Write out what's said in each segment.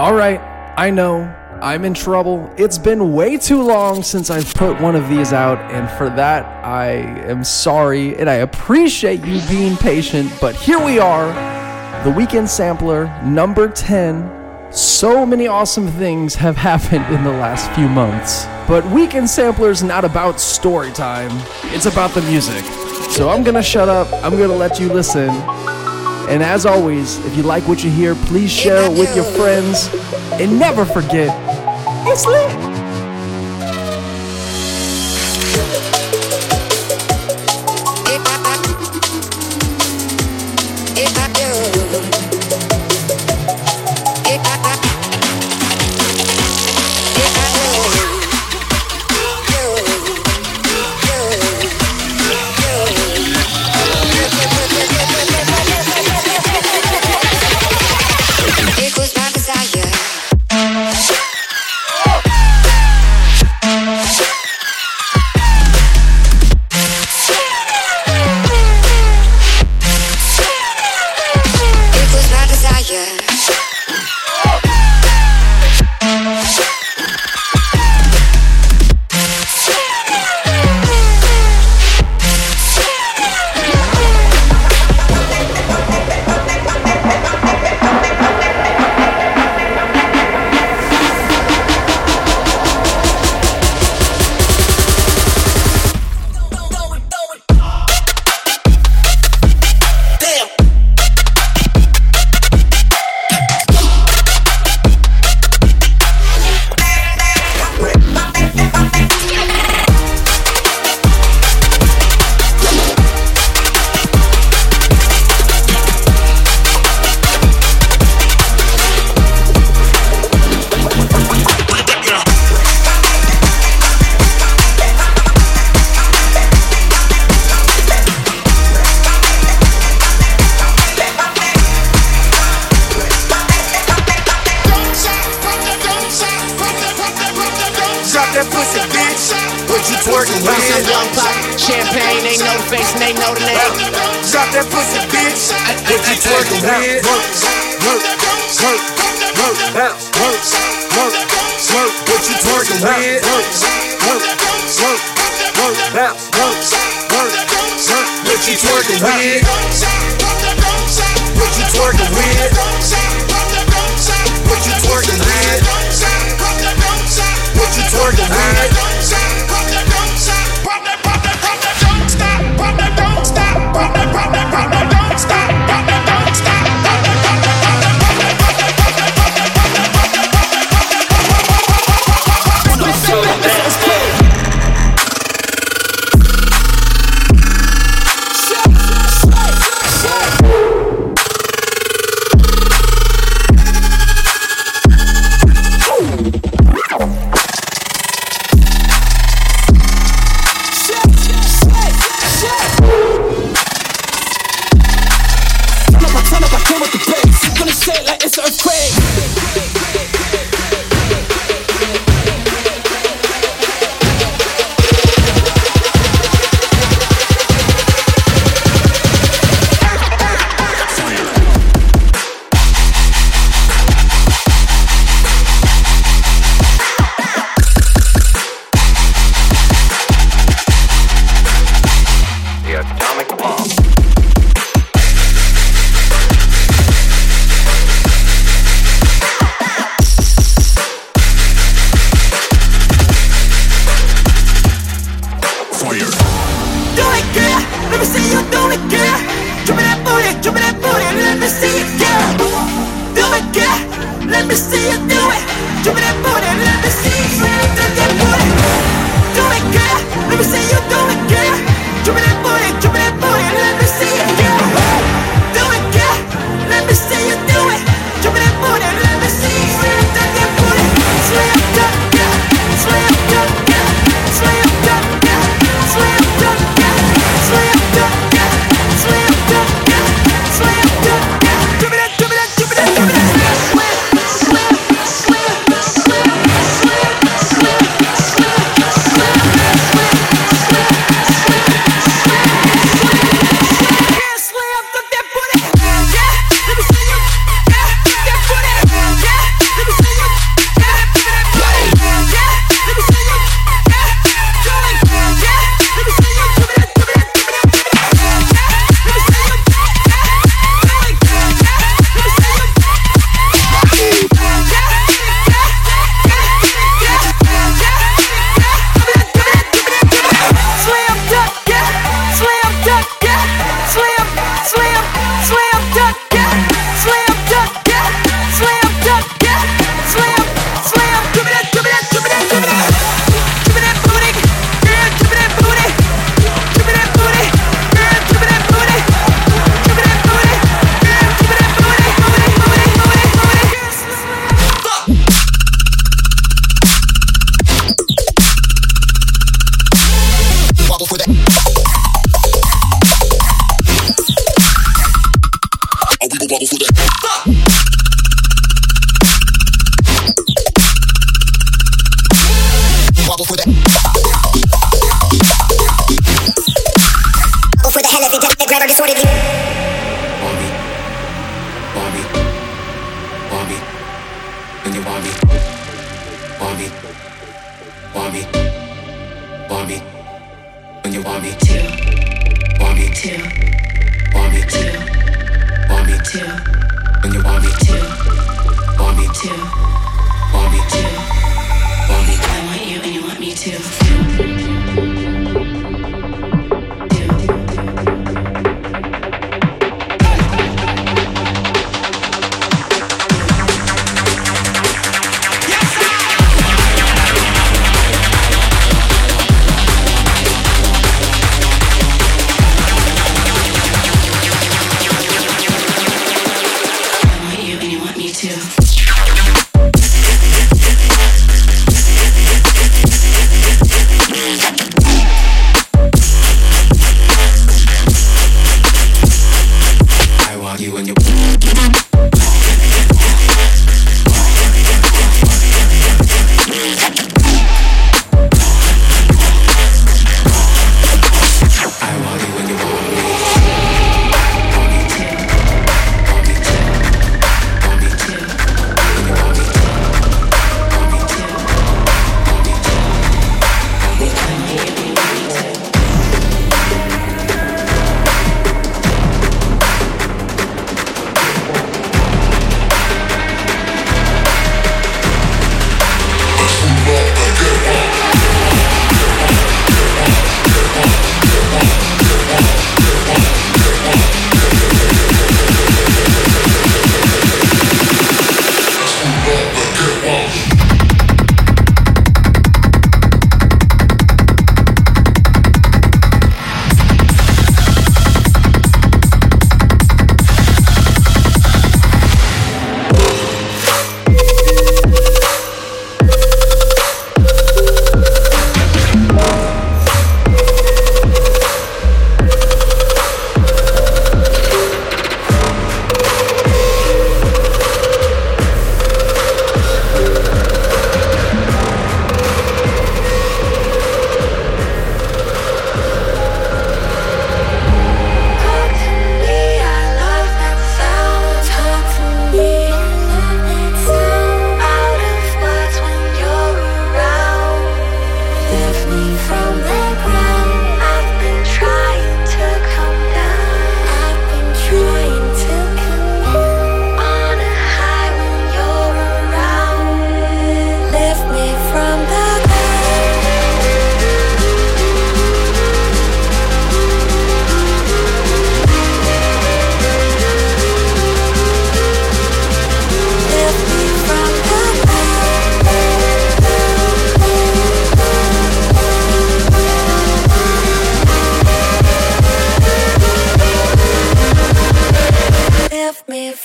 All right, I know I'm in trouble. It's been way too long since I've put one of these out, and for that, I am sorry and I appreciate you being patient. But here we are, the Weekend Sampler number 10. So many awesome things have happened in the last few months. But Weekend Sampler is not about story time, it's about the music. So I'm gonna shut up, I'm gonna let you listen. And as always, if you like what you hear, please share it with your friends. And never forget, it's lit. What you twerking with? What you twerking with? What you twerking with?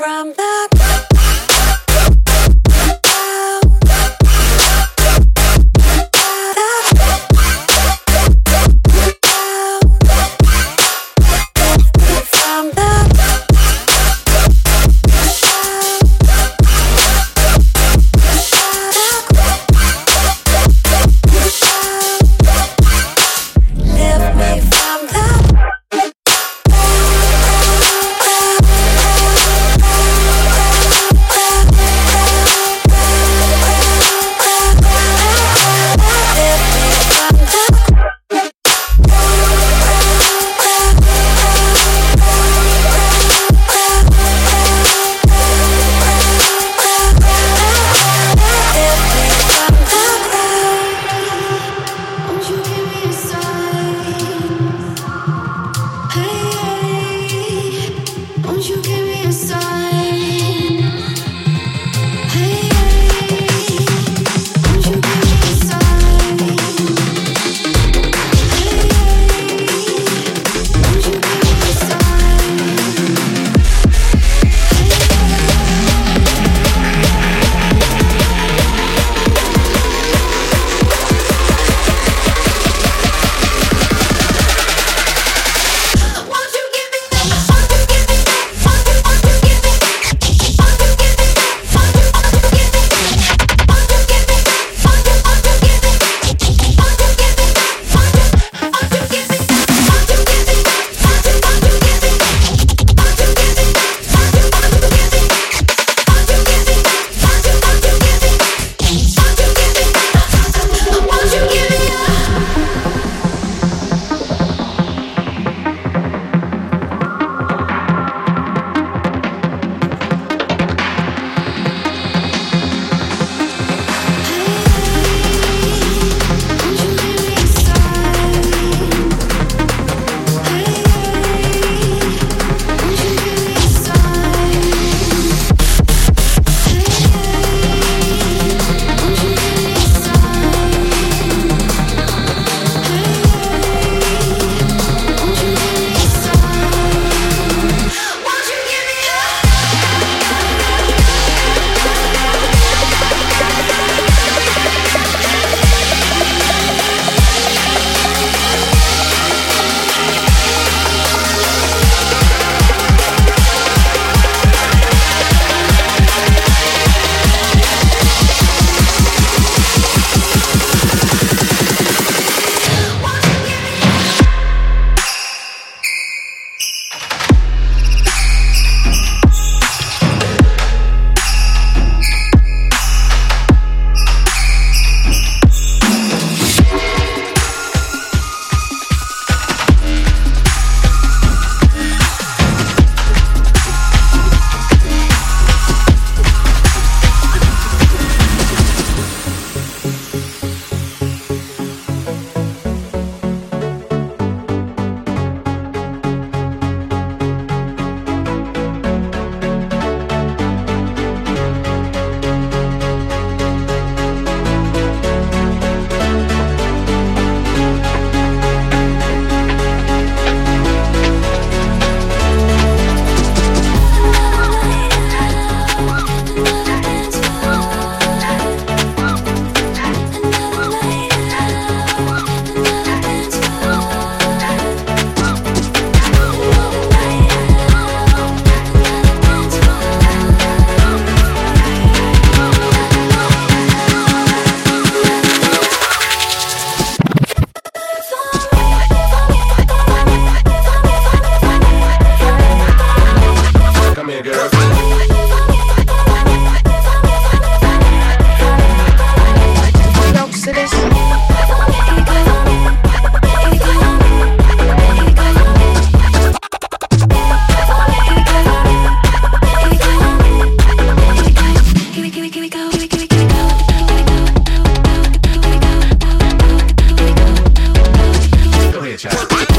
from the bitch ass.